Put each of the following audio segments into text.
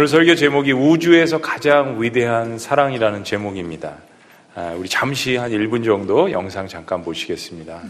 오늘 설교 제목이 우주에서 가장 위대한 사랑이라는 제목입니다. 아, 우리 잠시 한 1분 정도 영상 잠깐 보시겠습니다.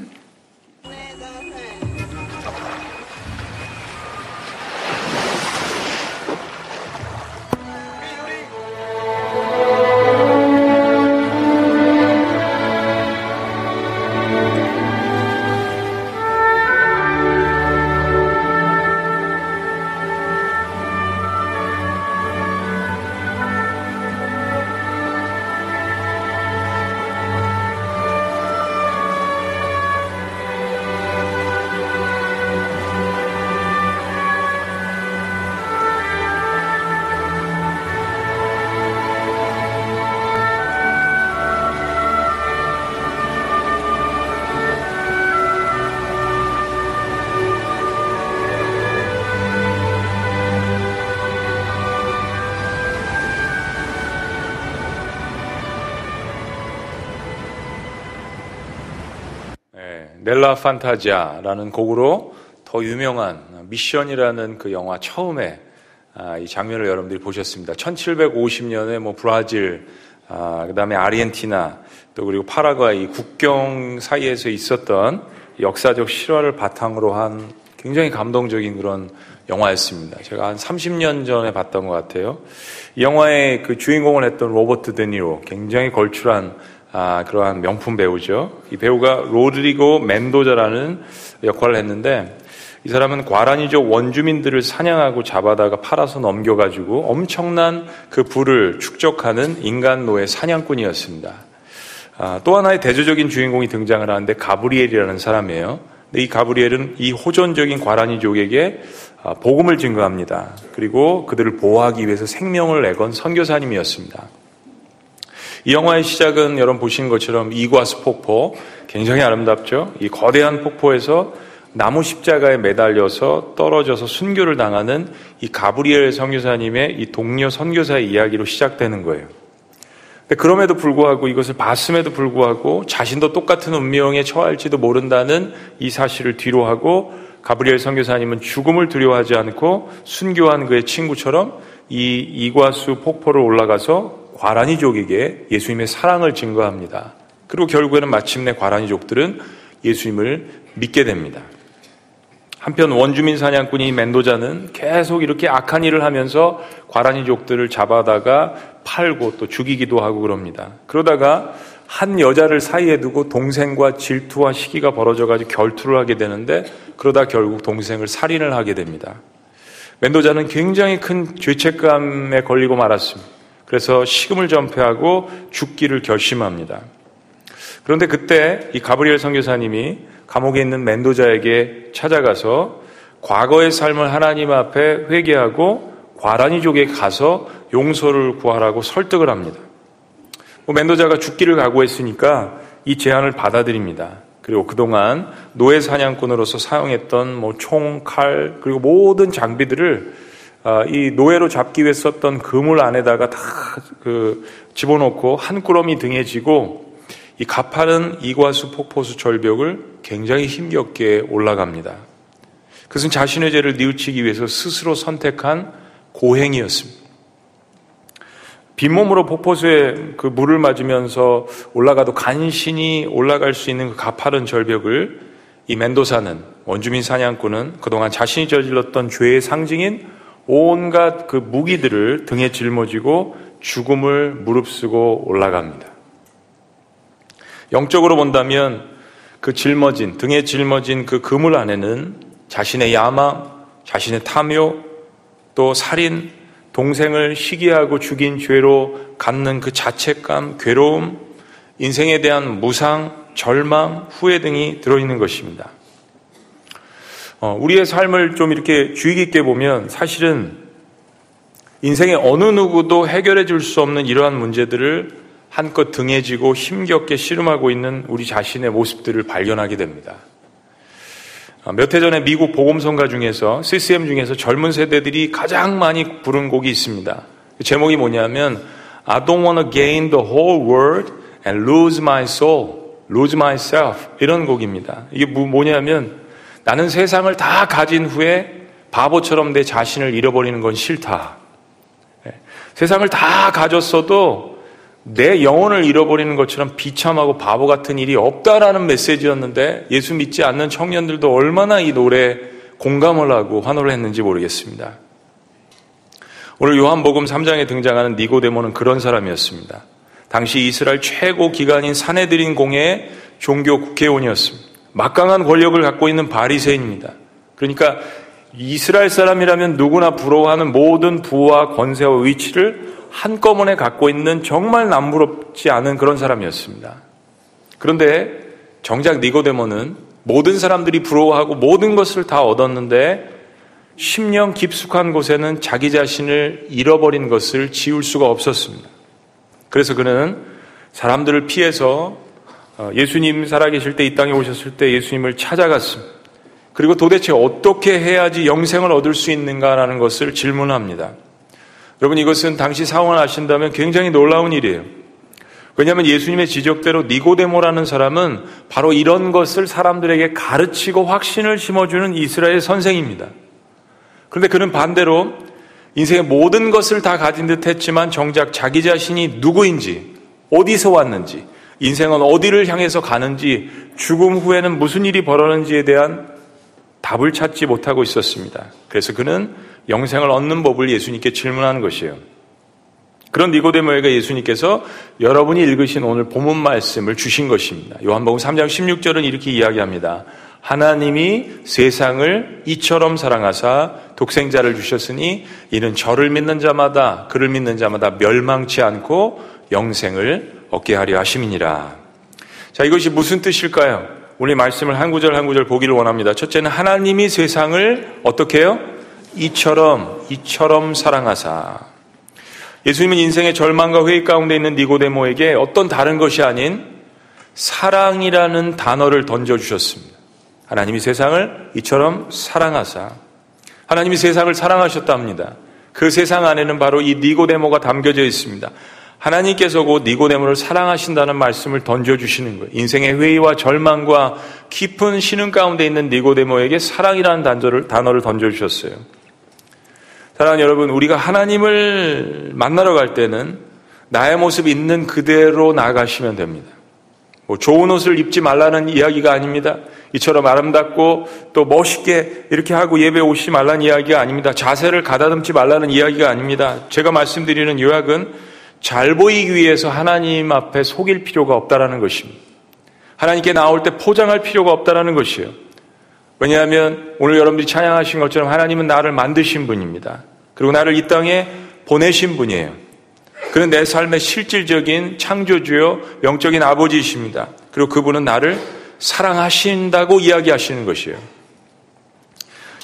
넬라 판타지아라는 곡으로 더 유명한 미션이라는 그 영화 처음에 아, 이 장면을 여러분들이 보셨습니다. 1750년에 뭐 브라질, 아, 그 다음에 아르헨티나, 또 그리고 파라과이 국경 사이에서 있었던 역사적 실화를 바탕으로 한 굉장히 감동적인 그런 영화였습니다. 제가 한 30년 전에 봤던 것 같아요. 이 영화의 그 주인공을 했던 로버트 데니로 굉장히 걸출한 아, 그러한 명품 배우죠. 이 배우가 로드리고 멘도자라는 역할을 했는데 이 사람은 과라니족 원주민들을 사냥하고 잡아다가 팔아서 넘겨가지고 엄청난 그 부를 축적하는 인간 노예 사냥꾼이었습니다. 아, 또 하나의 대조적인 주인공이 등장을 하는데 가브리엘이라는 사람이에요. 이 가브리엘은 이 호전적인 과라니족에게 아, 복음을 증거합니다. 그리고 그들을 보호하기 위해서 생명을 내건 선교사님이었습니다. 이 영화의 시작은 여러분 보신 것처럼 이과스 폭포 굉장히 아름답죠. 이 거대한 폭포에서 나무 십자가에 매달려서 떨어져서 순교를 당하는 이 가브리엘 선교사님의 이 동료 선교사의 이야기로 시작되는 거예요. 그럼에도 불구하고 이것을 봤음에도 불구하고 자신도 똑같은 운명에 처할지도 모른다는 이 사실을 뒤로하고 가브리엘 선교사님은 죽음을 두려워하지 않고 순교한 그의 친구처럼 이 이과수 폭포를 올라가서 과란이족에게 예수님의 사랑을 증거합니다. 그리고 결국에는 마침내 과란이족들은 예수님을 믿게 됩니다. 한편 원주민 사냥꾼이 멘도자는 계속 이렇게 악한 일을 하면서 과란이족들을 잡아다가 팔고 또 죽이기도 하고 그럽니다. 그러다가 한 여자를 사이에 두고 동생과 질투와 시기가 벌어져가지고 결투를 하게 되는데 그러다 결국 동생을 살인을 하게 됩니다. 멘도자는 굉장히 큰 죄책감에 걸리고 말았습니다. 그래서 식음을 전폐하고 죽기를 결심합니다. 그런데 그때 이 가브리엘 선교사님이 감옥에 있는 멘도자에게 찾아가서 과거의 삶을 하나님 앞에 회개하고 과란이족에 가서 용서를 구하라고 설득을 합니다. 뭐 멘도자가 죽기를 각오했으니까 이 제안을 받아들입니다. 그리고 그동안 노예 사냥꾼으로서 사용했던 뭐 총, 칼, 그리고 모든 장비들을 아, 이 노예로 잡기 위해 썼던 그물 안에다가 다 그 집어넣고 한 꾸러미 등에 지고 이 가파른 이과수 폭포수 절벽을 굉장히 힘겹게 올라갑니다. 그것은 자신의 죄를 뉘우치기 위해서 스스로 선택한 고행이었습니다. 빈몸으로 폭포수에 그 물을 맞으면서 올라가도 간신히 올라갈 수 있는 그 가파른 절벽을 이 멘도사는 원주민 사냥꾼은 그동안 자신이 저질렀던 죄의 상징인 온갖 그 무기들을 등에 짊어지고 죽음을 무릅쓰고 올라갑니다. 영적으로 본다면 그 짊어진, 등에 짊어진 그 그물 안에는 자신의 야망, 자신의 탐욕, 또 살인, 동생을 시기하고 죽인 죄로 갖는 그 자책감, 괴로움, 인생에 대한 무상, 절망, 후회 등이 들어있는 것입니다. 어, 우리의 삶을 좀 이렇게 주의 깊게 보면 사실은 인생의 어느 누구도 해결해 줄 수 없는 이러한 문제들을 한껏 등에 지고 힘겹게 씨름하고 있는 우리 자신의 모습들을 발견하게 됩니다. 어, 몇해 전에 미국 보험성가 중에서 CCM 중에서 젊은 세대들이 가장 많이 부른 곡이 있습니다. 그 제목이 뭐냐면 I don't want to gain the whole world and lose my soul, lose myself 이런 곡입니다. 이게 뭐냐면 나는 세상을 다 가진 후에 바보처럼 내 자신을 잃어버리는 건 싫다. 세상을 다 가졌어도 내 영혼을 잃어버리는 것처럼 비참하고 바보 같은 일이 없다라는 메시지였는데 예수 믿지 않는 청년들도 얼마나 이 노래에 공감을 하고 환호를 했는지 모르겠습니다. 오늘 요한복음 3장에 등장하는 니고데모는 그런 사람이었습니다. 당시 이스라엘 최고 기관인 사내들인 공회의 종교 국회의원이었습니다. 막강한 권력을 갖고 있는 바리새인입니다. 그러니까 이스라엘 사람이라면 누구나 부러워하는 모든 부와 권세와 위치를 한꺼번에 갖고 있는 정말 남부럽지 않은 그런 사람이었습니다. 그런데 정작 니고데모는 모든 사람들이 부러워하고 모든 것을 다 얻었는데 10년 깊숙한 곳에는 자기 자신을 잃어버린 것을 지울 수가 없었습니다. 그래서 그는 사람들을 피해서 어, 예수님 살아계실 때 이 땅에 오셨을 때 예수님을 찾아갔습니다. 그리고 도대체 어떻게 해야지 영생을 얻을 수 있는가라는 것을 질문합니다. 여러분 이것은 당시 상황을 아신다면 굉장히 놀라운 일이에요. 왜냐하면 예수님의 지적대로 니고데모라는 사람은 바로 이런 것을 사람들에게 가르치고 확신을 심어주는 이스라엘 선생입니다. 그런데 그는 반대로 인생의 모든 것을 다 가진 듯 했지만 정작 자기 자신이 누구인지, 어디서 왔는지, 인생은 어디를 향해서 가는지, 죽음 후에는 무슨 일이 벌어는지에 대한 답을 찾지 못하고 있었습니다. 그래서 그는 영생을 얻는 법을 예수님께 질문하는 것이에요. 그런 니고데모에게 예수님께서 여러분이 읽으신 오늘 본문 말씀을 주신 것입니다. 요한복음 3장 16절은 이렇게 이야기합니다. 하나님이 세상을 이처럼 사랑하사 독생자를 주셨으니 이는 저를 믿는 자마다 그를 믿는 자마다 멸망치 않고 영생을 얻게 하려 하심이니라. 자, 이것이 무슨 뜻일까요? 우리 말씀을 한 구절 한 구절 보기를 원합니다. 첫째는 하나님이 세상을 어떻게 해요? 이처럼 이처럼 사랑하사. 예수님은 인생의 절망과 회의 가운데 있는 니고데모에게 어떤 다른 것이 아닌 사랑이라는 단어를 던져 주셨습니다. 하나님이 세상을 이처럼 사랑하사 하나님이 세상을 사랑하셨답니다. 그 세상 안에는 바로 이 니고데모가 담겨져 있습니다. 하나님께서 곧 니고데모를 사랑하신다는 말씀을 던져 주시는 거예요. 인생의 회의와 절망과 깊은 신음 가운데 있는 니고데모에게 사랑이라는 단어를 단어를 던져 주셨어요. 사랑하는 여러분, 우리가 하나님을 만나러 갈 때는 나의 모습 있는 그대로 나아가시면 됩니다. 뭐 좋은 옷을 입지 말라는 이야기가 아닙니다. 이처럼 아름답고 또 멋있게 이렇게 하고 예배 오시지 말라는 이야기가 아닙니다. 자세를 가다듬지 말라는 이야기가 아닙니다. 제가 말씀드리는 요약은 잘 보이기 위해서 하나님 앞에 속일 필요가 없다라는 것입니다. 하나님께 나올 때 포장할 필요가 없다라는 것이에요. 왜냐하면 오늘 여러분들이 찬양하신 것처럼 하나님은 나를 만드신 분입니다. 그리고 나를 이 땅에 보내신 분이에요. 그는 내 삶의 실질적인 창조주요 영적인 아버지이십니다. 그리고 그분은 나를 사랑하신다고 이야기하시는 것이에요.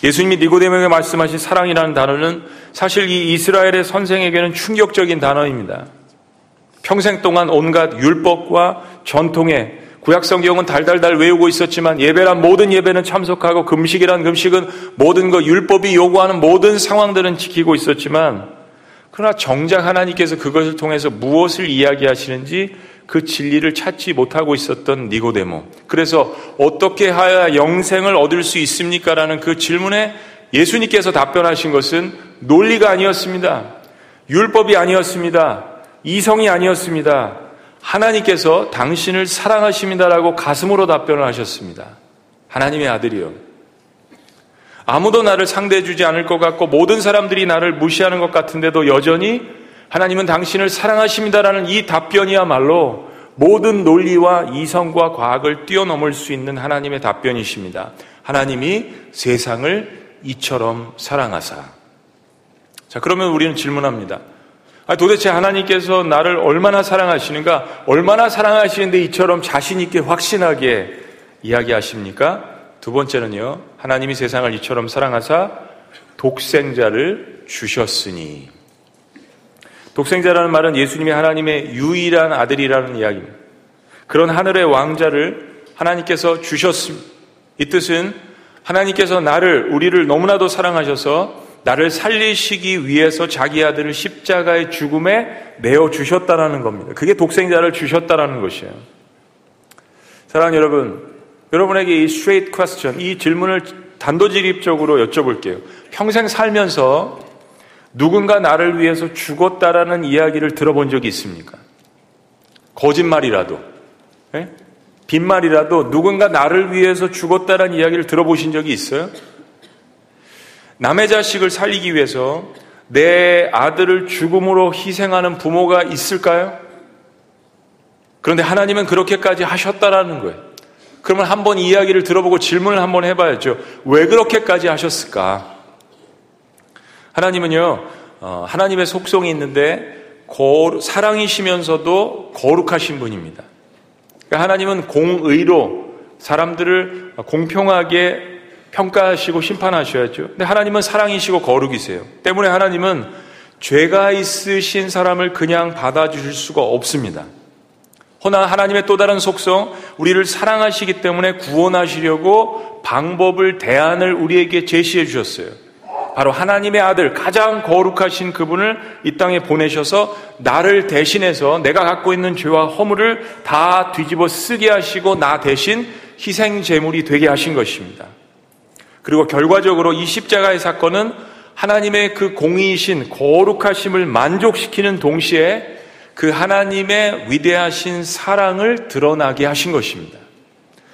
예수님이 니고데모에게 말씀하신 사랑이라는 단어는 사실 이 이스라엘의 선생에게는 충격적인 단어입니다. 평생 동안 온갖 율법과 전통에 구약 성경은 달달달 외우고 있었지만 예배란 모든 예배는 참석하고 금식이란 금식은 모든 것 율법이 요구하는 모든 상황들은 지키고 있었지만 그러나 정작 하나님께서 그것을 통해서 무엇을 이야기하시는지 그 진리를 찾지 못하고 있었던 니고데모. 그래서 어떻게 하야 영생을 얻을 수 있습니까? 라는 그 질문에 예수님께서 답변하신 것은 논리가 아니었습니다. 율법이 아니었습니다. 이성이 아니었습니다. 하나님께서 당신을 사랑하십니다라고 가슴으로 답변을 하셨습니다. 하나님의 아들이요. 아무도 나를 상대해주지 않을 것 같고 모든 사람들이 나를 무시하는 것 같은데도 여전히 하나님은 당신을 사랑하십니다라는 이 답변이야말로 모든 논리와 이성과 과학을 뛰어넘을 수 있는 하나님의 답변이십니다. 하나님이 세상을 이처럼 사랑하사. 자, 그러면 우리는 질문합니다. 아, 도대체 하나님께서 나를 얼마나 사랑하시는가? 얼마나 사랑하시는데 이처럼 자신있게 확신하게 이야기하십니까? 두 번째는요, 하나님이 세상을 이처럼 사랑하사 독생자를 주셨으니. 독생자라는 말은 예수님이 하나님의 유일한 아들이라는 이야기입니다. 그런 하늘의 왕자를 하나님께서 주셨습니다. 이 뜻은 하나님께서 나를, 우리를 너무나도 사랑하셔서 나를 살리시기 위해서 자기 아들을 십자가의 죽음에 내어 주셨다라는 겁니다. 그게 독생자를 주셨다라는 것이에요. 사랑하는 여러분, 여러분에게 이 straight question, 이 질문을 단도직입적으로 여쭤볼게요. 평생 살면서 누군가 나를 위해서 죽었다라는 이야기를 들어본 적이 있습니까? 거짓말이라도, 네? 빈말이라도 누군가 나를 위해서 죽었다라는 이야기를 들어보신 적이 있어요? 남의 자식을 살리기 위해서 내 아들을 죽음으로 희생하는 부모가 있을까요? 그런데 하나님은 그렇게까지 하셨다라는 거예요. 그러면 한번 이야기를 들어보고 질문을 한번 해봐야죠. 왜 그렇게까지 하셨을까? 하나님은요, 어, 하나님의 속성이 있는데 거, 사랑이시면서도 거룩하신 분입니다. 그러니까 하나님은 공의로 사람들을 공평하게 평가하시고 심판하셔야죠. 근데 하나님은 사랑이시고 거룩이세요. 때문에 하나님은 죄가 있으신 사람을 그냥 받아주실 수가 없습니다. 허나 하나님의 또 다른 속성, 우리를 사랑하시기 때문에 구원하시려고 방법을, 대안을 우리에게 제시해 주셨어요. 바로 하나님의 아들, 가장 거룩하신 그분을 이 땅에 보내셔서 나를 대신해서 내가 갖고 있는 죄와 허물을 다 뒤집어 쓰게 하시고 나 대신 희생 제물이 되게 하신 것입니다. 그리고 결과적으로 이 십자가의 사건은 하나님의 그 공의이신 거룩하심을 만족시키는 동시에 그 하나님의 위대하신 사랑을 드러나게 하신 것입니다.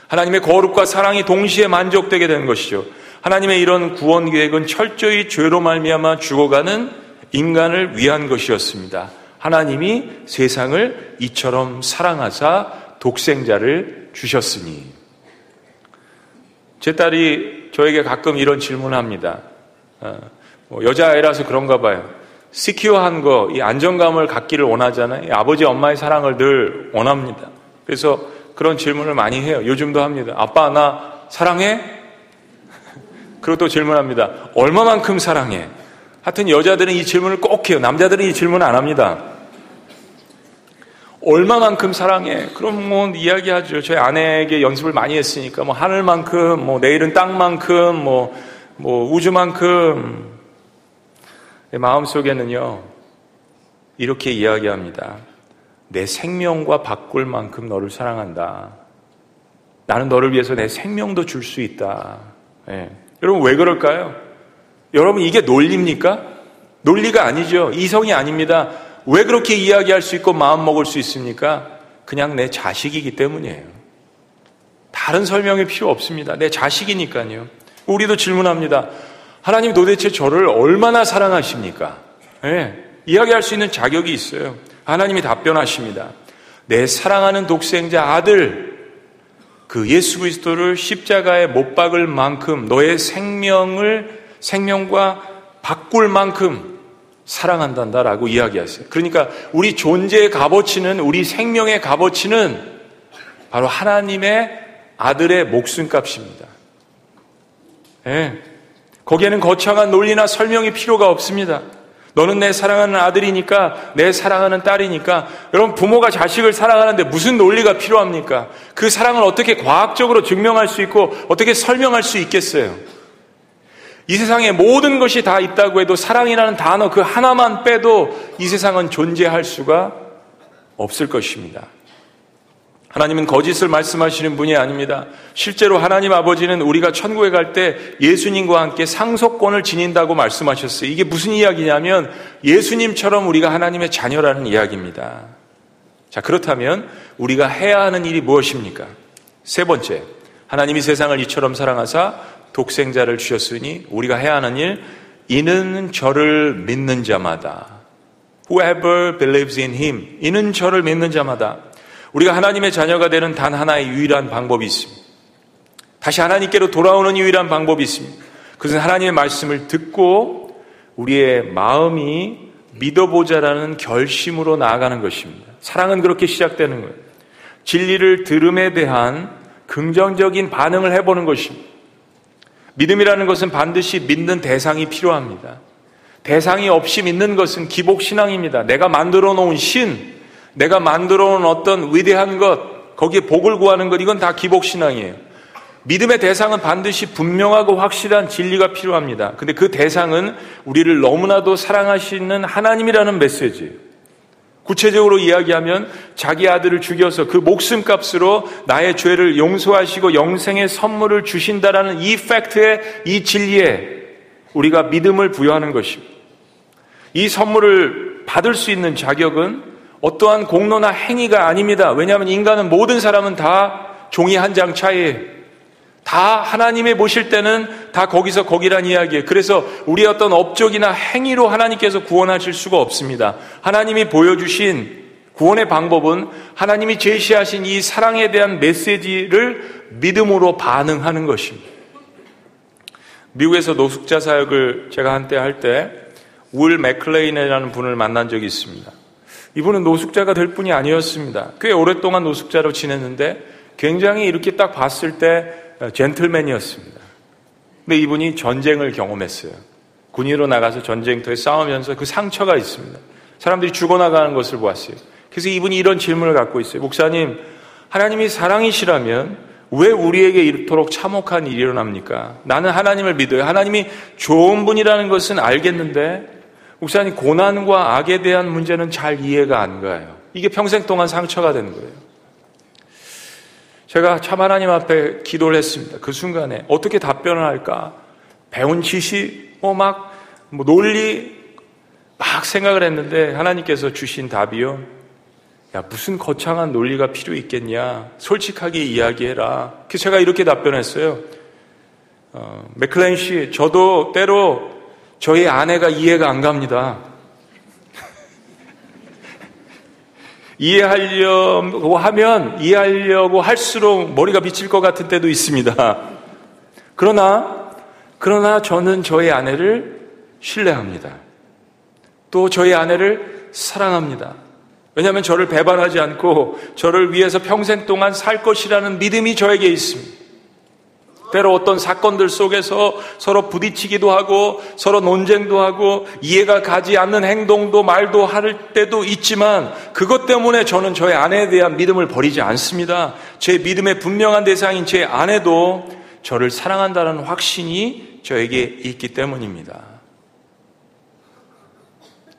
하나님의 거룩과 사랑이 동시에 만족되게 되는 것이죠. 하나님의 이런 구원 계획은 철저히 죄로 말미암아 죽어가는 인간을 위한 것이었습니다. 하나님이 세상을 이처럼 사랑하사 독생자를 주셨으니 제 딸이 저에게 가끔 이런 질문을 합니다. 어, 뭐 여자아이라서 그런가 봐요. 시큐어한 거, 이 안정감을 갖기를 원하잖아요. 아버지, 엄마의 사랑을 늘 원합니다. 그래서 그런 질문을 많이 해요. 요즘도 합니다. 아빠, 나 사랑해? 그리고 또 질문합니다. 얼마만큼 사랑해? 하여튼 여자들은 이 질문을 꼭 해요. 남자들은 이 질문 안 합니다. 얼마만큼 사랑해? 그럼 뭐 이야기하죠. 저희 아내에게 연습을 많이 했으니까 뭐 하늘만큼, 뭐 내일은 땅만큼, 뭐, 뭐 우주만큼. 내 마음속에는요, 이렇게 이야기합니다. 내 생명과 바꿀 만큼 너를 사랑한다. 나는 너를 위해서 내 생명도 줄 수 있다. 네. 여러분 왜 그럴까요? 여러분 이게 논리입니까? 논리가 아니죠. 이성이 아닙니다. 왜 그렇게 이야기할 수 있고 마음 먹을 수 있습니까? 그냥 내 자식이기 때문이에요. 다른 설명이 필요 없습니다. 내 자식이니까요. 우리도 질문합니다. 하나님 도대체 저를 얼마나 사랑하십니까? 네, 이야기할 수 있는 자격이 있어요. 하나님이 답변하십니다. 내 사랑하는 독생자 아들, 그 예수 그리스도를 십자가에 못 박을 만큼 너의 생명을 생명과 바꿀 만큼 사랑한단다라고 이야기하세요. 그러니까 우리 존재의 값어치는 우리 생명의 값어치는 바로 하나님의 아들의 목숨값입니다. 예. 거기에는 거창한 논리나 설명이 필요가 없습니다. 너는 내 사랑하는 아들이니까 내 사랑하는 딸이니까 여러분 부모가 자식을 사랑하는데 무슨 논리가 필요합니까? 그 사랑을 어떻게 과학적으로 증명할 수 있고 어떻게 설명할 수 있겠어요? 이 세상에 모든 것이 다 있다고 해도 사랑이라는 단어 그 하나만 빼도 이 세상은 존재할 수가 없을 것입니다. 하나님은 거짓을 말씀하시는 분이 아닙니다. 실제로 하나님 아버지는 우리가 천국에 갈 때 예수님과 함께 상속권을 지닌다고 말씀하셨어요. 이게 무슨 이야기냐면 예수님처럼 우리가 하나님의 자녀라는 이야기입니다. 자, 그렇다면 우리가 해야 하는 일이 무엇입니까? 세 번째, 하나님이 세상을 이처럼 사랑하사 독생자를 주셨으니 우리가 해야 하는 일 이는 저를 믿는 자마다 whoever believes in him 이는 저를 믿는 자마다 우리가 하나님의 자녀가 되는 단 하나의 유일한 방법이 있습니다. 다시 하나님께로 돌아오는 유일한 방법이 있습니다. 그것은 하나님의 말씀을 듣고 우리의 마음이 믿어보자라는 결심으로 나아가는 것입니다. 사랑은 그렇게 시작되는 거예요. 진리를 들음에 대한 긍정적인 반응을 해보는 것입니다. 믿음이라는 것은 반드시 믿는 대상이 필요합니다. 대상이 없이 믿는 것은 기복신앙입니다. 내가 만들어 놓은 신, 내가 만들어 놓은 어떤 위대한 것, 거기에 복을 구하는 것, 이건 다 기복신앙이에요. 믿음의 대상은 반드시 분명하고 확실한 진리가 필요합니다. 근데 그 대상은 우리를 너무나도 사랑하시는 하나님이라는 메시지예요. 구체적으로 이야기하면 자기 아들을 죽여서 그 목숨값으로 나의 죄를 용서하시고 영생의 선물을 주신다라는 이 팩트에 이 진리에 우리가 믿음을 부여하는 것입니다. 이 선물을 받을 수 있는 자격은 어떠한 공로나 행위가 아닙니다. 왜냐하면 인간은 모든 사람은 다 종이 한 장 차이에 다 하나님의 보실 때는 다 거기서 거기란 이야기예요. 그래서 우리 어떤 업적이나 행위로 하나님께서 구원하실 수가 없습니다. 하나님이 보여주신 구원의 방법은 하나님이 제시하신 이 사랑에 대한 메시지를 믿음으로 반응하는 것입니다. 미국에서 노숙자 사역을 제가 한때 할 때 울 맥클레인이라는 분을 만난 적이 있습니다. 이분은 노숙자가 될 분이 아니었습니다. 꽤 오랫동안 노숙자로 지냈는데 굉장히 이렇게 딱 봤을 때 젠틀맨이었습니다. 근데 이분이 전쟁을 경험했어요. 군인으로 나가서 전쟁터에 싸우면서 그 상처가 있습니다. 사람들이 죽어나가는 것을 보았어요. 그래서 이분이 이런 질문을 갖고 있어요. 목사님, 하나님이 사랑이시라면 왜 우리에게 이토록 참혹한 일이 일어납니까? 나는 하나님을 믿어요. 하나님이 좋은 분이라는 것은 알겠는데, 목사님, 고난과 악에 대한 문제는 잘 이해가 안 가요. 이게 평생 동안 상처가 되는 거예요. 제가 참 하나님 앞에 기도를 했습니다. 그 순간에 어떻게 답변을 할까? 배운 지식, 뭐 막, 뭐 논리, 막 생각을 했는데 하나님께서 주신 답이요. 야, 무슨 거창한 논리가 필요 있겠냐? 솔직하게 이야기해라. 그래서 제가 이렇게 답변했어요. 어, 맥클레인 씨, 저도 때로 저희 아내가 이해가 안 갑니다. 이해하려고 하면 이해하려고 할수록 머리가 미칠 것 같은 때도 있습니다. 그러나, 그러나 저는 저희 아내를 신뢰합니다. 또 저희 아내를 사랑합니다. 왜냐하면 저를 배반하지 않고 저를 위해서 평생 동안 살 것이라는 믿음이 저에게 있습니다. 때로 어떤 사건들 속에서 서로 부딪히기도 하고 서로 논쟁도 하고 이해가 가지 않는 행동도 말도 할 때도 있지만 그것 때문에 저는 저의 아내에 대한 믿음을 버리지 않습니다. 제 믿음의 분명한 대상인 제 아내도 저를 사랑한다는 확신이 저에게 있기 때문입니다.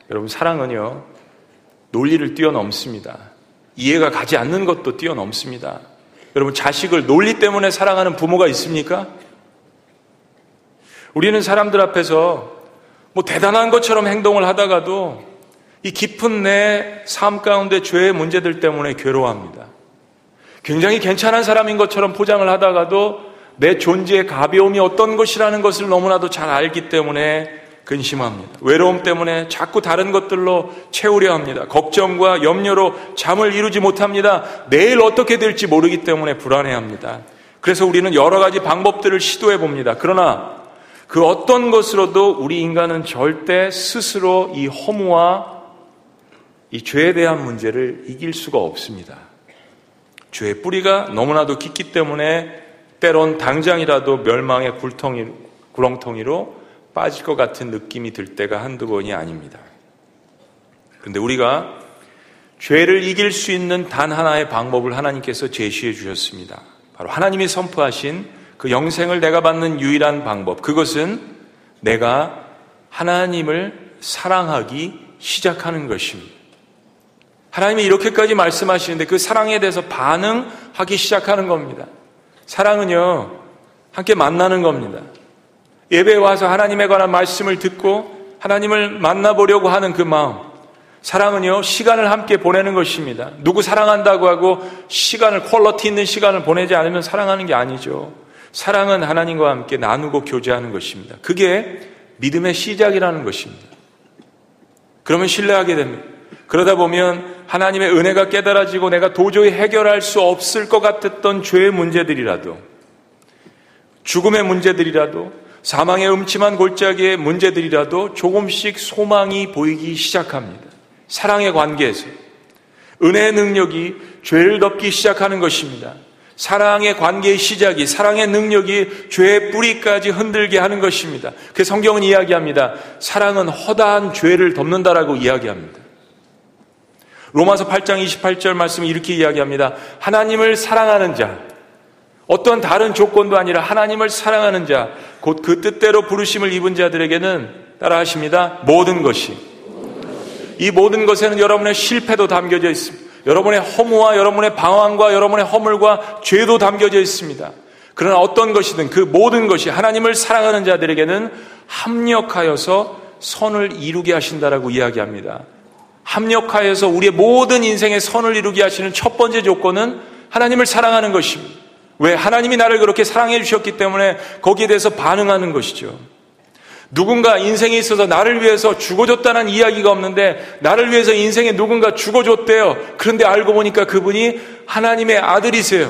여러분, 사랑은요, 논리를 뛰어넘습니다. 이해가 가지 않는 것도 뛰어넘습니다. 여러분, 자식을 논리 때문에 사랑하는 부모가 있습니까? 우리는 사람들 앞에서 뭐 대단한 것처럼 행동을 하다가도 이 깊은 내 삶 가운데 죄의 문제들 때문에 괴로워합니다. 굉장히 괜찮은 사람인 것처럼 포장을 하다가도 내 존재의 가벼움이 어떤 것이라는 것을 너무나도 잘 알기 때문에 근심합니다. 외로움 때문에 자꾸 다른 것들로 채우려 합니다. 걱정과 염려로 잠을 이루지 못합니다. 내일 어떻게 될지 모르기 때문에 불안해합니다. 그래서 우리는 여러 가지 방법들을 시도해 봅니다. 그러나 그 어떤 것으로도 우리 인간은 절대 스스로 이 허무와 이 죄에 대한 문제를 이길 수가 없습니다. 죄의 뿌리가 너무나도 깊기 때문에 때론 당장이라도 멸망의 굴통이, 구렁텅이로 빠질 것 같은 느낌이 들 때가 한두 번이 아닙니다. 그런데 우리가 죄를 이길 수 있는 단 하나의 방법을 하나님께서 제시해 주셨습니다. 바로 하나님이 선포하신 그 영생을 내가 받는 유일한 방법. 그것은 내가 하나님을 사랑하기 시작하는 것입니다. 하나님이 이렇게까지 말씀하시는데 그 사랑에 대해서 반응하기 시작하는 겁니다. 사랑은요, 함께 만나는 겁니다. 예배에 와서 하나님에 관한 말씀을 듣고 하나님을 만나보려고 하는 그 마음. 사랑은요, 시간을 함께 보내는 것입니다. 누구 사랑한다고 하고 시간을, 퀄러티 있는 시간을 보내지 않으면 사랑하는 게 아니죠. 사랑은 하나님과 함께 나누고 교제하는 것입니다. 그게 믿음의 시작이라는 것입니다. 그러면 신뢰하게 됩니다. 그러다 보면 하나님의 은혜가 깨달아지고 내가 도저히 해결할 수 없을 것 같았던 죄의 문제들이라도 죽음의 문제들이라도 사망의 음침한 골짜기의 문제들이라도 조금씩 소망이 보이기 시작합니다. 사랑의 관계에서. 은혜의 능력이 죄를 덮기 시작하는 것입니다. 사랑의 관계의 시작이, 사랑의 능력이 죄의 뿌리까지 흔들게 하는 것입니다. 그 성경은 이야기합니다. 사랑은 허다한 죄를 덮는다라고 이야기합니다. 로마서 8장 28절 말씀이 이렇게 이야기합니다. 하나님을 사랑하는 자, 어떤 다른 조건도 아니라 하나님을 사랑하는 자, 곧 그 뜻대로 부르심을 입은 자들에게는 따라 하십니다. 모든 것이. 이 모든 것에는 여러분의 실패도 담겨져 있습니다. 여러분의 허무와 여러분의 방황과 여러분의 허물과 죄도 담겨져 있습니다. 그러나 어떤 것이든 그 모든 것이 하나님을 사랑하는 자들에게는 합력하여서 선을 이루게 하신다라고 이야기합니다. 합력하여서 우리의 모든 인생의 선을 이루게 하시는 첫 번째 조건은 하나님을 사랑하는 것입니다. 왜? 하나님이 나를 그렇게 사랑해 주셨기 때문에 거기에 대해서 반응하는 것이죠. 누군가 인생에 있어서 나를 위해서 죽어줬다는 이야기가 없는데 나를 위해서 인생에 누군가 죽어줬대요. 그런데 알고 보니까 그분이 하나님의 아들이세요.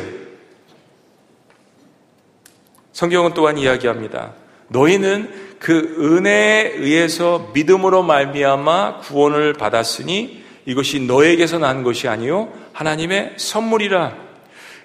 성경은 또한 이야기합니다. 너희는 그 은혜에 의해서 믿음으로 말미암아 구원을 받았으니 이것이 너에게서 난 것이 아니요 하나님의 선물이라.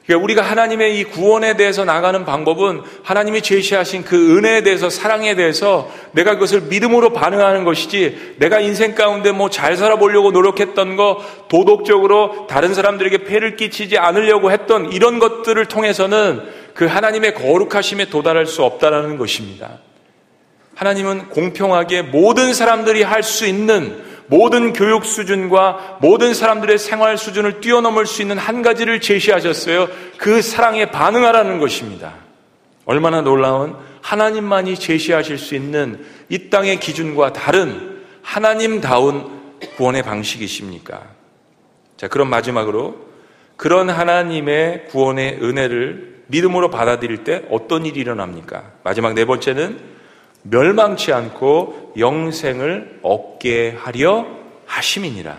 그러니까 우리가 하나님의 이 구원에 대해서 나가는 방법은 하나님이 제시하신 그 은혜에 대해서 사랑에 대해서 내가 그것을 믿음으로 반응하는 것이지 내가 인생 가운데 뭐 잘 살아보려고 노력했던 거 도덕적으로 다른 사람들에게 폐를 끼치지 않으려고 했던 이런 것들을 통해서는 그 하나님의 거룩하심에 도달할 수 없다라는 것입니다. 하나님은 공평하게 모든 사람들이 할 수 있는 모든 교육 수준과 모든 사람들의 생활 수준을 뛰어넘을 수 있는 한 가지를 제시하셨어요. 그 사랑에 반응하라는 것입니다. 얼마나 놀라운 하나님만이 제시하실 수 있는 이 땅의 기준과 다른 하나님다운 구원의 방식이십니까? 자, 그럼 마지막으로 그런 하나님의 구원의 은혜를 믿음으로 받아들일 때 어떤 일이 일어납니까? 마지막 네 번째는 멸망치 않고 영생을 얻게 하려 하심이니라.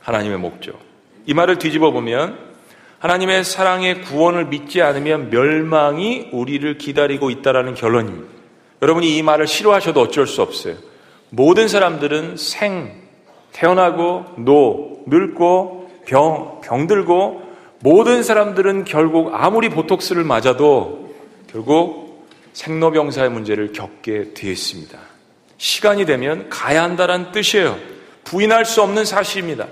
하나님의 목적. 이 말을 뒤집어 보면 하나님의 사랑의 구원을 믿지 않으면 멸망이 우리를 기다리고 있다라는 결론입니다. 여러분이 이 말을 싫어하셔도 어쩔 수 없어요. 모든 사람들은 생, 태어나고, 노, 늙고, 병, 병들고, 모든 사람들은 결국 아무리 보톡스를 맞아도 결국 생로병사의 문제를 겪게 되었습니다. 시간이 되면 가야 한다는 뜻이에요. 부인할 수 없는 사실입니다.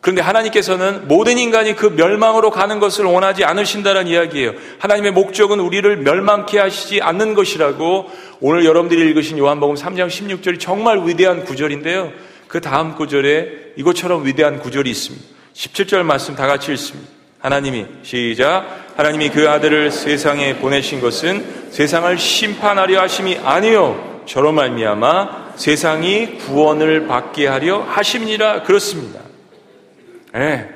그런데 하나님께서는 모든 인간이 그 멸망으로 가는 것을 원하지 않으신다는 이야기예요. 하나님의 목적은 우리를 멸망케 하시지 않는 것이라고 오늘 여러분들이 읽으신 요한복음 3장 16절이 정말 위대한 구절인데요. 그 다음 구절에 이것처럼 위대한 구절이 있습니다. 17절 말씀 다 같이 읽습니다. 하나님이 시작 하나님이 그 아들을 세상에 보내신 것은 세상을 심판하려 하심이 아니요 저로 말미암아 세상이 구원을 받게 하려 하심이라 그렇습니다. 네.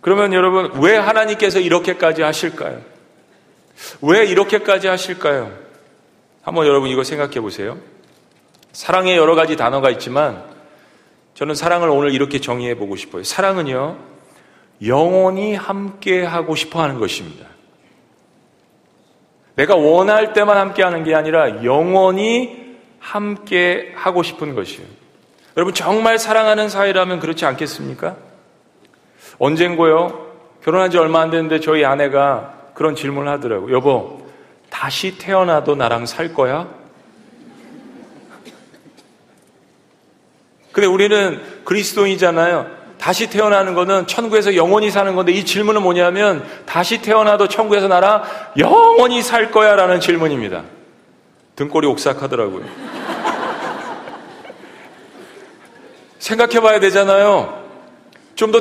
그러면 여러분 왜 하나님께서 이렇게까지 하실까요? 왜 이렇게까지 하실까요? 한번 여러분 이거 생각해 보세요. 사랑의 여러 가지 단어가 있지만 저는 사랑을 오늘 이렇게 정의해 보고 싶어요. 사랑은요, 영원히 함께 하고 싶어 하는 것입니다. 내가 원할 때만 함께 하는 게 아니라 영원히 함께 하고 싶은 것이에요. 여러분 정말 사랑하는 사이라면 그렇지 않겠습니까? 언젠고요. 결혼한 지 얼마 안 됐는데 저희 아내가 그런 질문을 하더라고요. 여보, 다시 태어나도 나랑 살 거야? 근데 우리는 그리스도인이잖아요. 다시 태어나는 것은 천국에서 영원히 사는 건데 이 질문은 뭐냐면 다시 태어나도 천국에서 나랑 영원히 살 거야 라는 질문입니다. 등골이 옥삭하더라고요. 생각해 봐야 되잖아요. 좀 더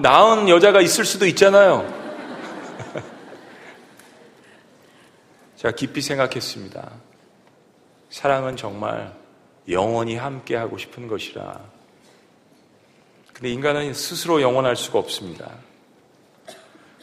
나은 여자가 있을 수도 있잖아요. 제가 깊이 생각했습니다. 사랑은 정말 영원히 함께 하고 싶은 것이라. 근데 인간은 스스로 영원할 수가 없습니다.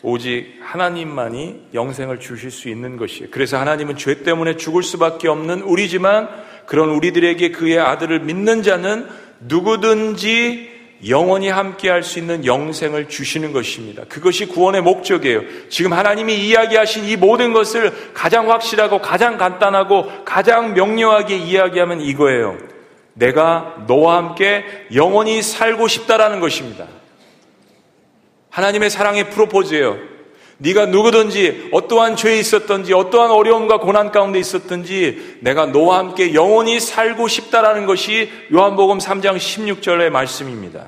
오직 하나님만이 영생을 주실 수 있는 것이에요. 그래서 하나님은 죄 때문에 죽을 수밖에 없는 우리지만 그런 우리들에게 그의 아들을 믿는 자는 누구든지 영원히 함께 할 수 있는 영생을 주시는 것입니다. 그것이 구원의 목적이에요. 지금 하나님이 이야기하신 이 모든 것을 가장 확실하고 가장 간단하고 가장 명료하게 이야기하면 이거예요. 내가 너와 함께 영원히 살고 싶다라는 것입니다. 하나님의 사랑의 프로포즈예요. 네가 누구든지 어떠한 죄에 있었든지 어떠한 어려움과 고난 가운데 있었든지 내가 너와 함께 영원히 살고 싶다라는 것이 요한복음 3장 16절의 말씀입니다.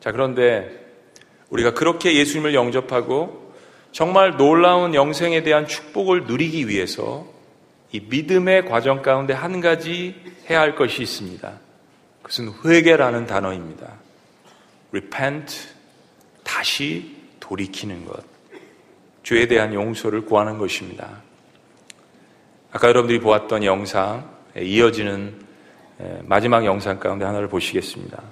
자, 그런데 우리가 그렇게 예수님을 영접하고 정말 놀라운 영생에 대한 축복을 누리기 위해서 이 믿음의 과정 가운데 한 가지 해야 할 것이 있습니다. 그것은 회개라는 단어입니다. repent, 다시 돌이키는 것. 죄에 대한 용서를 구하는 것입니다. 아까 여러분들이 보았던 영상 이어지는 마지막 영상 가운데 하나를 보시겠습니다.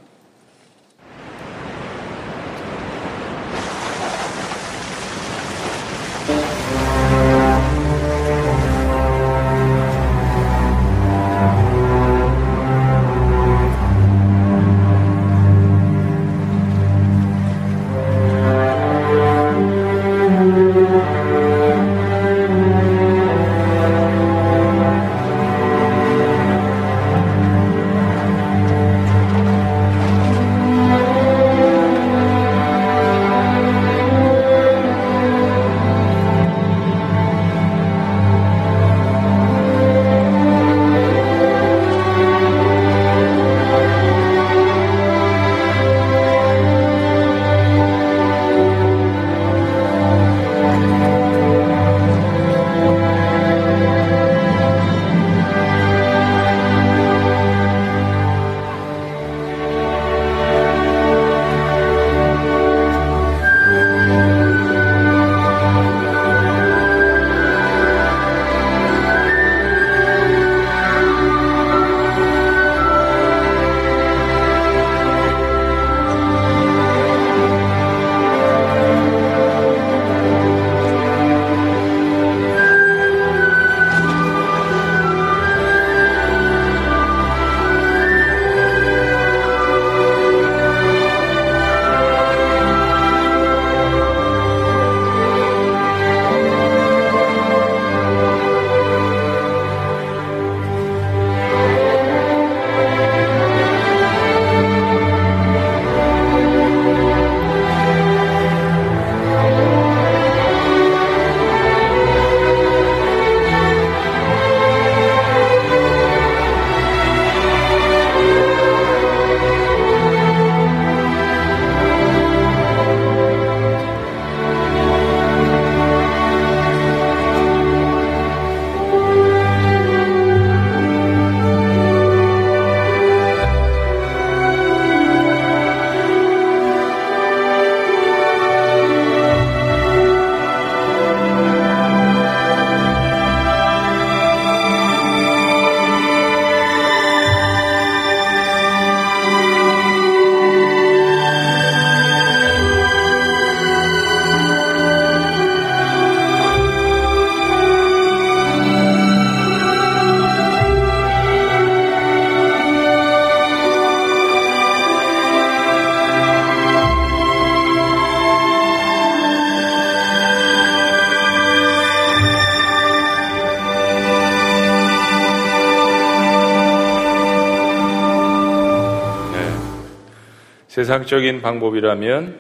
세상적인 방법이라면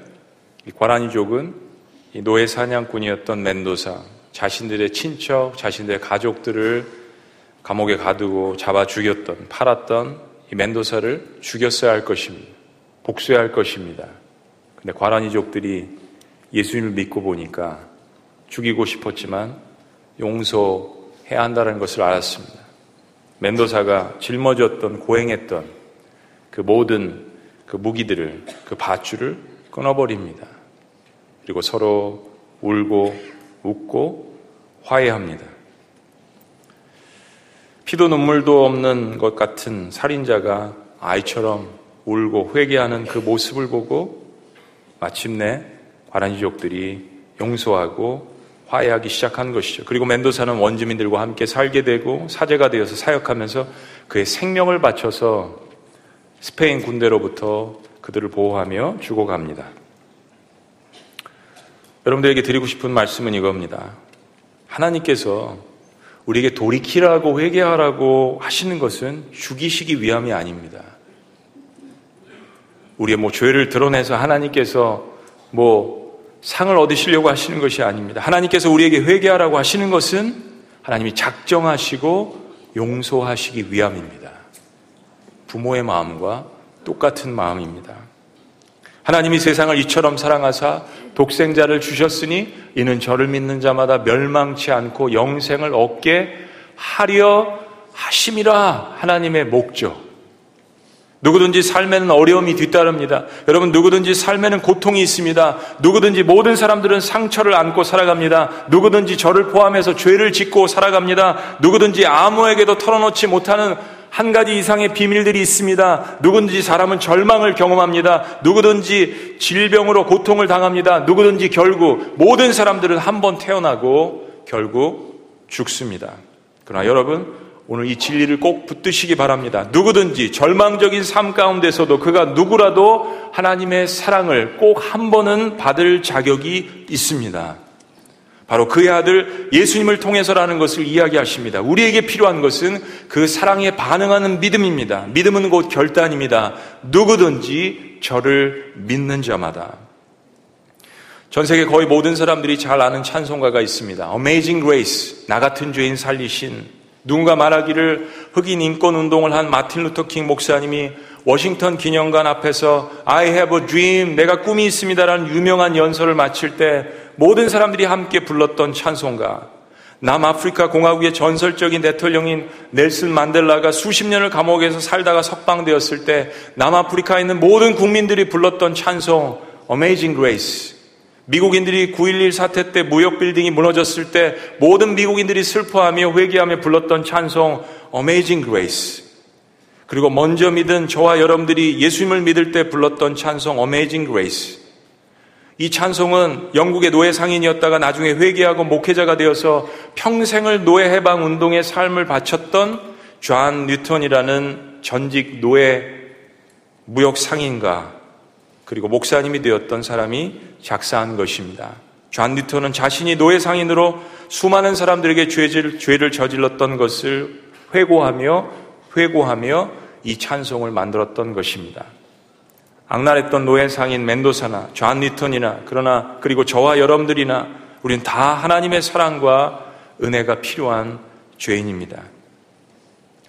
과란이족은 노예 사냥꾼이었던 멘도사, 자신들의 친척, 자신들의 가족들을 감옥에 가두고 잡아 죽였던, 팔았던 이 멘도사를 죽였어야 할 것입니다. 복수해야 할 것입니다. 근데 과란이족들이 예수님을 믿고 보니까 죽이고 싶었지만 용서해야 한다는 것을 알았습니다. 멘도사가 짊어졌던, 고행했던 그 모든 그 무기들을, 그 밧줄을 끊어버립니다. 그리고 서로 울고 웃고 화해합니다. 피도 눈물도 없는 것 같은 살인자가 아이처럼 울고 회개하는 그 모습을 보고 마침내 과란지족들이 용서하고 화해하기 시작한 것이죠. 그리고 멘도사는 원주민들과 함께 살게 되고 사제가 되어서 사역하면서 그의 생명을 바쳐서 스페인 군대로부터 그들을 보호하며 죽어갑니다. 여러분들에게 드리고 싶은 말씀은 이겁니다. 하나님께서 우리에게 돌이키라고 회개하라고 하시는 것은 죽이시기 위함이 아닙니다. 우리의 뭐 죄를 드러내서 하나님께서 뭐 상을 얻으시려고 하시는 것이 아닙니다. 하나님께서 우리에게 회개하라고 하시는 것은 하나님이 작정하시고 용서하시기 위함입니다. 부모의 마음과 똑같은 마음입니다. 하나님이 세상을 이처럼 사랑하사 독생자를 주셨으니 이는 저를 믿는 자마다 멸망치 않고 영생을 얻게 하려 하심이라 하나님의 목적. 누구든지 삶에는 어려움이 뒤따릅니다. 여러분, 누구든지 삶에는 고통이 있습니다. 누구든지 모든 사람들은 상처를 안고 살아갑니다. 누구든지 저를 포함해서 죄를 짓고 살아갑니다. 누구든지 아무에게도 털어놓지 못하는 한 가지 이상의 비밀들이 있습니다. 누구든지 사람은 절망을 경험합니다. 누구든지 질병으로 고통을 당합니다. 누구든지 결국 모든 사람들은 한 번 태어나고 결국 죽습니다. 그러나 여러분, 오늘 이 진리를 꼭 붙드시기 바랍니다. 누구든지 절망적인 삶 가운데서도 그가 누구라도 하나님의 사랑을 꼭 한 번은 받을 자격이 있습니다. 바로 그의 아들 예수님을 통해서라는 것을 이야기하십니다. 우리에게 필요한 것은 그 사랑에 반응하는 믿음입니다. 믿음은 곧 결단입니다. 누구든지 저를 믿는 자마다. 전 세계 거의 모든 사람들이 잘 아는 찬송가가 있습니다. Amazing Grace, 나 같은 죄인 살리신 누군가 말하기를 흑인 인권 운동을 한 마틴 루터 킹 목사님이 워싱턴 기념관 앞에서 I have a dream, 내가 꿈이 있습니다라는 유명한 연설을 마칠 때 모든 사람들이 함께 불렀던 찬송가. 남아프리카 공화국의 전설적인 대통령인 넬슨 만델라가 수십 년을 감옥에서 살다가 석방되었을 때 남아프리카에 있는 모든 국민들이 불렀던 찬송 Amazing Grace. 미국인들이 9.11 사태 때 무역 빌딩이 무너졌을 때 모든 미국인들이 슬퍼하며 회개하며 불렀던 찬송 Amazing Grace. 그리고 먼저 믿은 저와 여러분들이 예수님을 믿을 때 불렀던 찬송 Amazing Grace. 이 찬송은 영국의 노예 상인이었다가 나중에 회개하고 목회자가 되어서 평생을 노예 해방 운동에 삶을 바쳤던 존 뉴턴이라는 전직 노예 무역 상인과 그리고 목사님이 되었던 사람이 작사한 것입니다. 존 뉴턴은 자신이 노예 상인으로 수많은 사람들에게 죄를, 죄를 저질렀던 것을 회고하며 회고하며 이 찬송을 만들었던 것입니다. 악랄했던 노예 상인 멘도사나 존 뉴턴이나 그러나 그리고 저와 여러분들이나 우리는 다 하나님의 사랑과 은혜가 필요한 죄인입니다.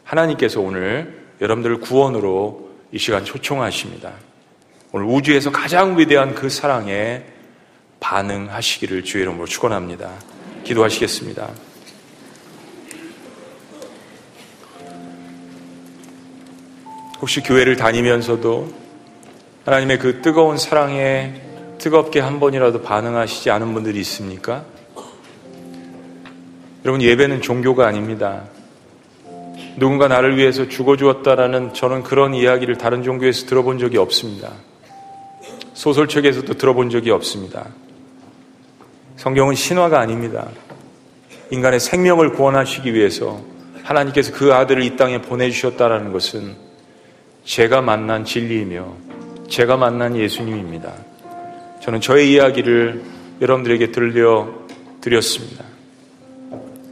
하나님께서 오늘 여러분들을 구원으로 이 시간 초청하십니다. 오늘 우주에서 가장 위대한 그 사랑에 반응하시기를 주의 이름으로 축원합니다. 기도하시겠습니다. 혹시 교회를 다니면서도 하나님의 그 뜨거운 사랑에 뜨겁게 한 번이라도 반응하시지 않은 분들이 있습니까? 여러분, 예배는 종교가 아닙니다. 누군가 나를 위해서 죽어주었다라는 저는 그런 이야기를 다른 종교에서 들어본 적이 없습니다. 소설책에서도 들어본 적이 없습니다. 성경은 신화가 아닙니다. 인간의 생명을 구원하시기 위해서 하나님께서 그 아들을 이 땅에 보내주셨다라는 것은 제가 만난 진리이며 제가 만난 예수님입니다. 저는 저의 이야기를 여러분들에게 들려 드렸습니다.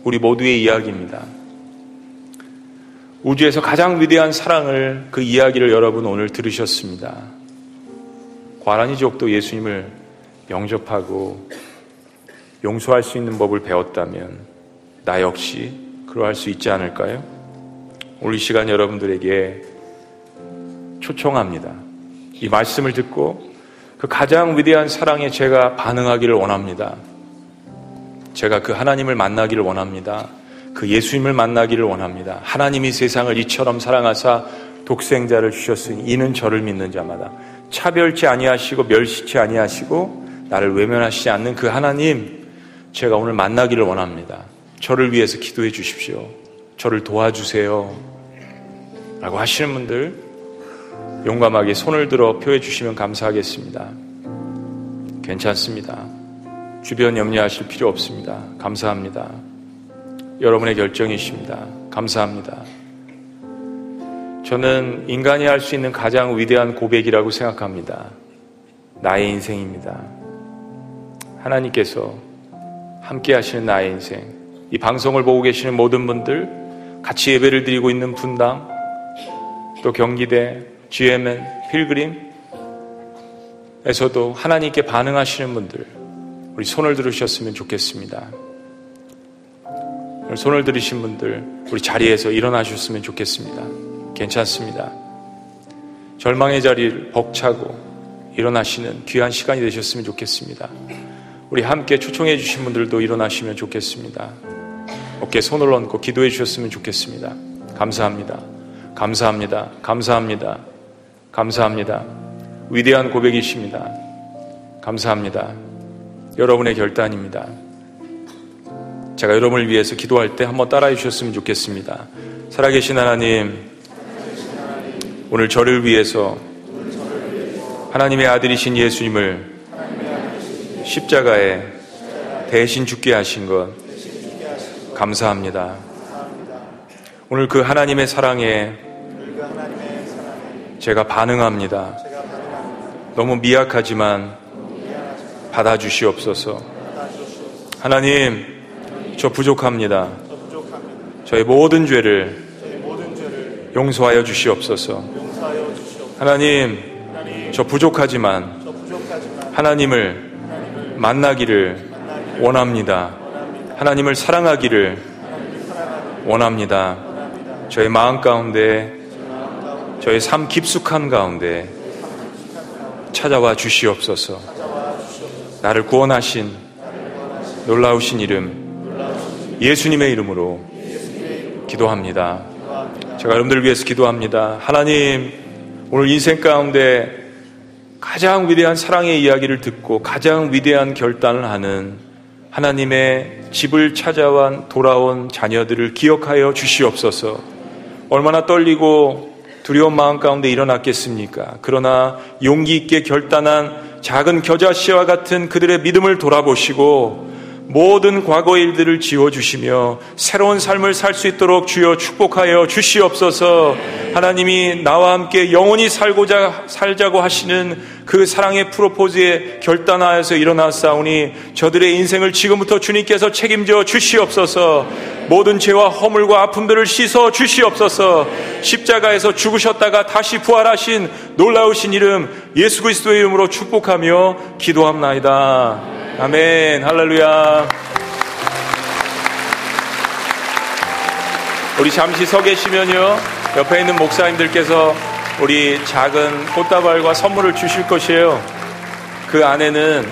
우리 모두의 이야기입니다. 우주에서 가장 위대한 사랑을 그 이야기를 여러분 오늘 들으셨습니다. 과란이족도 예수님을 영접하고 용서할 수 있는 법을 배웠다면 나 역시 그러할 수 있지 않을까요? 오늘 이 시간 여러분들에게 초청합니다. 이 말씀을 듣고 그 가장 위대한 사랑에 제가 반응하기를 원합니다. 제가 그 하나님을 만나기를 원합니다. 그 예수님을 만나기를 원합니다. 하나님이 세상을 이처럼 사랑하사 독생자를 주셨으니 이는 저를 믿는 자마다 차별치 아니하시고 멸시치 아니하시고 나를 외면하시지 않는 그 하나님 제가 오늘 만나기를 원합니다. 저를 위해서 기도해 주십시오. 저를 도와주세요. 라고 하시는 분들 용감하게 손을 들어 표해 주시면 감사하겠습니다. 괜찮습니다. 주변 염려하실 필요 없습니다. 감사합니다. 여러분의 결정이십니다. 감사합니다. 저는 인간이 할 수 있는 가장 위대한 고백이라고 생각합니다. 나의 인생입니다. 하나님께서 함께 하시는 나의 인생. 이 방송을 보고 계시는 모든 분들, 같이 예배를 드리고 있는 분당, 또 경기대, GMN, 필그림에서도 하나님께 반응하시는 분들, 우리 손을 들으셨으면 좋겠습니다. 손을 들으신 분들, 우리 자리에서 일어나셨으면 좋겠습니다. 괜찮습니다. 절망의 자리를 벅차고 일어나시는 귀한 시간이 되셨으면 좋겠습니다. 우리 함께 초청해 주신 분들도 일어나시면 좋겠습니다. 어깨 손을 얹고 기도해 주셨으면 좋겠습니다. 감사합니다. 감사합니다. 감사합니다. 감사합니다. 위대한 고백이십니다. 감사합니다. 여러분의 결단입니다. 제가 여러분을 위해서 기도할 때 한번 따라해 주셨으면 좋겠습니다. 살아계신 하나님, 오늘 저를 위해서 하나님의 아들이신 예수님을 십자가에 대신 죽게 하신 것 감사합니다. 오늘 그 하나님의 사랑에 제가 반응합니다. 너무 미약하지만 받아주시옵소서. 하나님, 저 부족합니다. 저의 모든 죄를 용서하여 주시옵소서. 하나님, 저 부족하지만 하나님을 만나기를 원합니다. 하나님을 사랑하기를 원합니다. 저의 마음 가운데, 저의 삶 깊숙한 가운데 찾아와 주시옵소서. 나를 구원하신 놀라우신 이름, 예수님의 이름으로 기도합니다. 제가 여러분들 위해서 기도합니다. 하나님, 오늘 인생 가운데 가장 위대한 사랑의 이야기를 듣고 가장 위대한 결단을 하는 하나님의 집을 찾아와 돌아온 자녀들을 기억하여 주시옵소서. 얼마나 떨리고 두려운 마음 가운데 일어났겠습니까? 그러나 용기 있게 결단한 작은 겨자씨와 같은 그들의 믿음을 돌아보시고 모든 과거 일들을 지워주시며 새로운 삶을 살 수 있도록 주여 축복하여 주시옵소서. 하나님이 나와 함께 영원히 살고자, 살자고 하시는 그 사랑의 프로포즈에 결단하여서 일어났사오니 저들의 인생을 지금부터 주님께서 책임져 주시옵소서. 모든 죄와 허물과 아픔들을 씻어 주시옵소서. 십자가에서 죽으셨다가 다시 부활하신 놀라우신 이름 예수 그리스도의 이름으로 축복하며 기도합나이다. 아멘. 할렐루야. 우리 잠시 서 계시면요. 옆에 있는 목사님들께서 우리 작은 꽃다발과 선물을 주실 것이에요. 그 안에는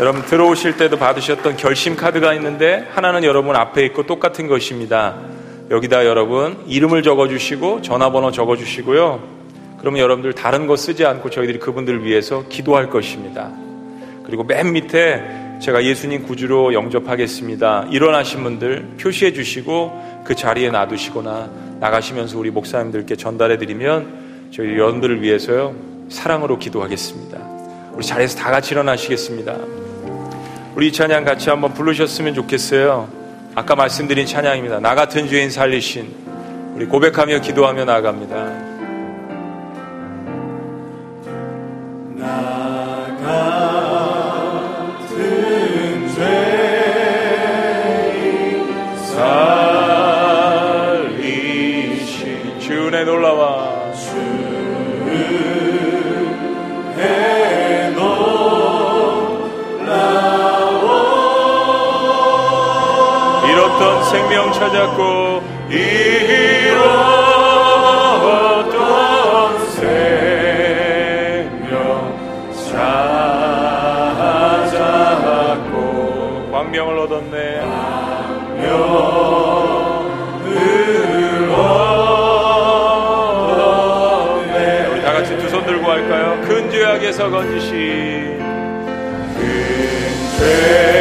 여러분 들어오실 때도 받으셨던 결심 카드가 있는데 하나는 여러분 앞에 있고 똑같은 것입니다. 여기다 여러분 이름을 적어 주시고 전화번호 적어 주시고요. 그러면 여러분들 다른 거 쓰지 않고 저희들이 그분들을 위해서 기도할 것입니다. 그리고 맨 밑에 제가 예수님 구주로 영접하겠습니다. 일어나신 분들 표시해 주시고 그 자리에 놔두시거나 나가시면서 우리 목사님들께 전달해 드리면 저희 여러분들을 위해서요 사랑으로 기도하겠습니다. 우리 자리에서 다 같이 일어나시겠습니다. 우리 이 찬양 같이 한번 부르셨으면 좋겠어요. 아까 말씀드린 찬양입니다. 나 같은 죄인 살리신 우리 고백하며 기도하며 나갑니다. 찾았고 잃었던 생명 찾았고 광명을 얻었네. 광명을 얻었네. 우리 다 같이 두 손 들고 할까요? 큰 죄악에서 건지신 큰죄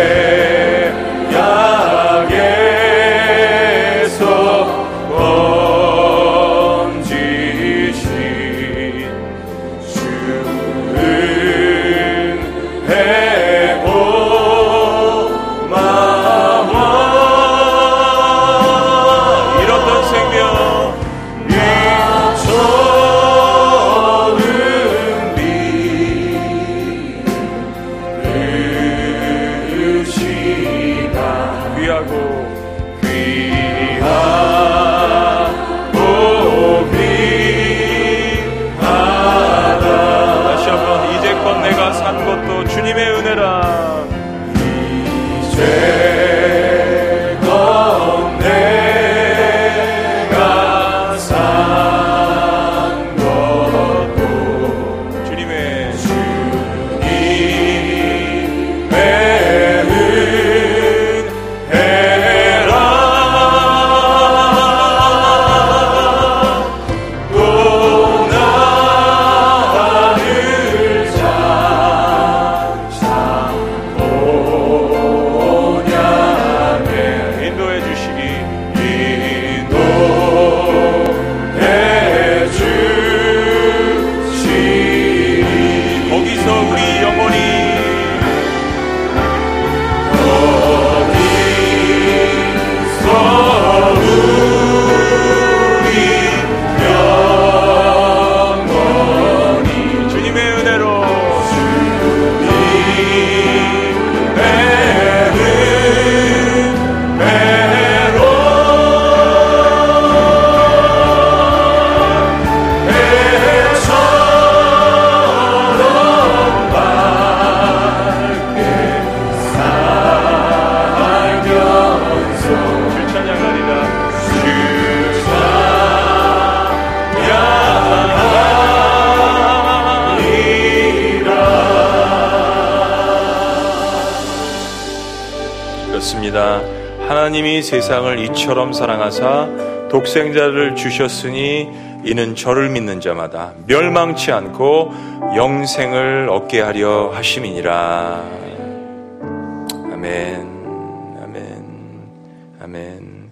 세상을 이처럼 사랑하사 독생자를 주셨으니 이는 저를 믿는 자마다 멸망치 않고 영생을 얻게 하려 하심이니라. 아멘, 아멘, 아멘.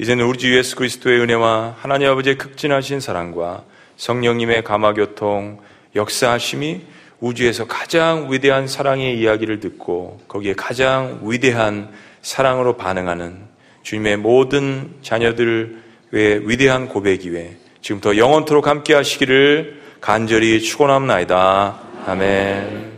이제는 우리 주 예수 그리스도의 은혜와 하나님 아버지의 극진하신 사랑과 성령님의 감화교통, 역사하심이 우주에서 가장 위대한 사랑의 이야기를 듣고 거기에 가장 위대한 사랑으로 반응하는 주님의 모든 자녀들의 위대한 고백 이외 지금부터 영원토록 함께 하시기를 간절히 축원합니다. 아멘.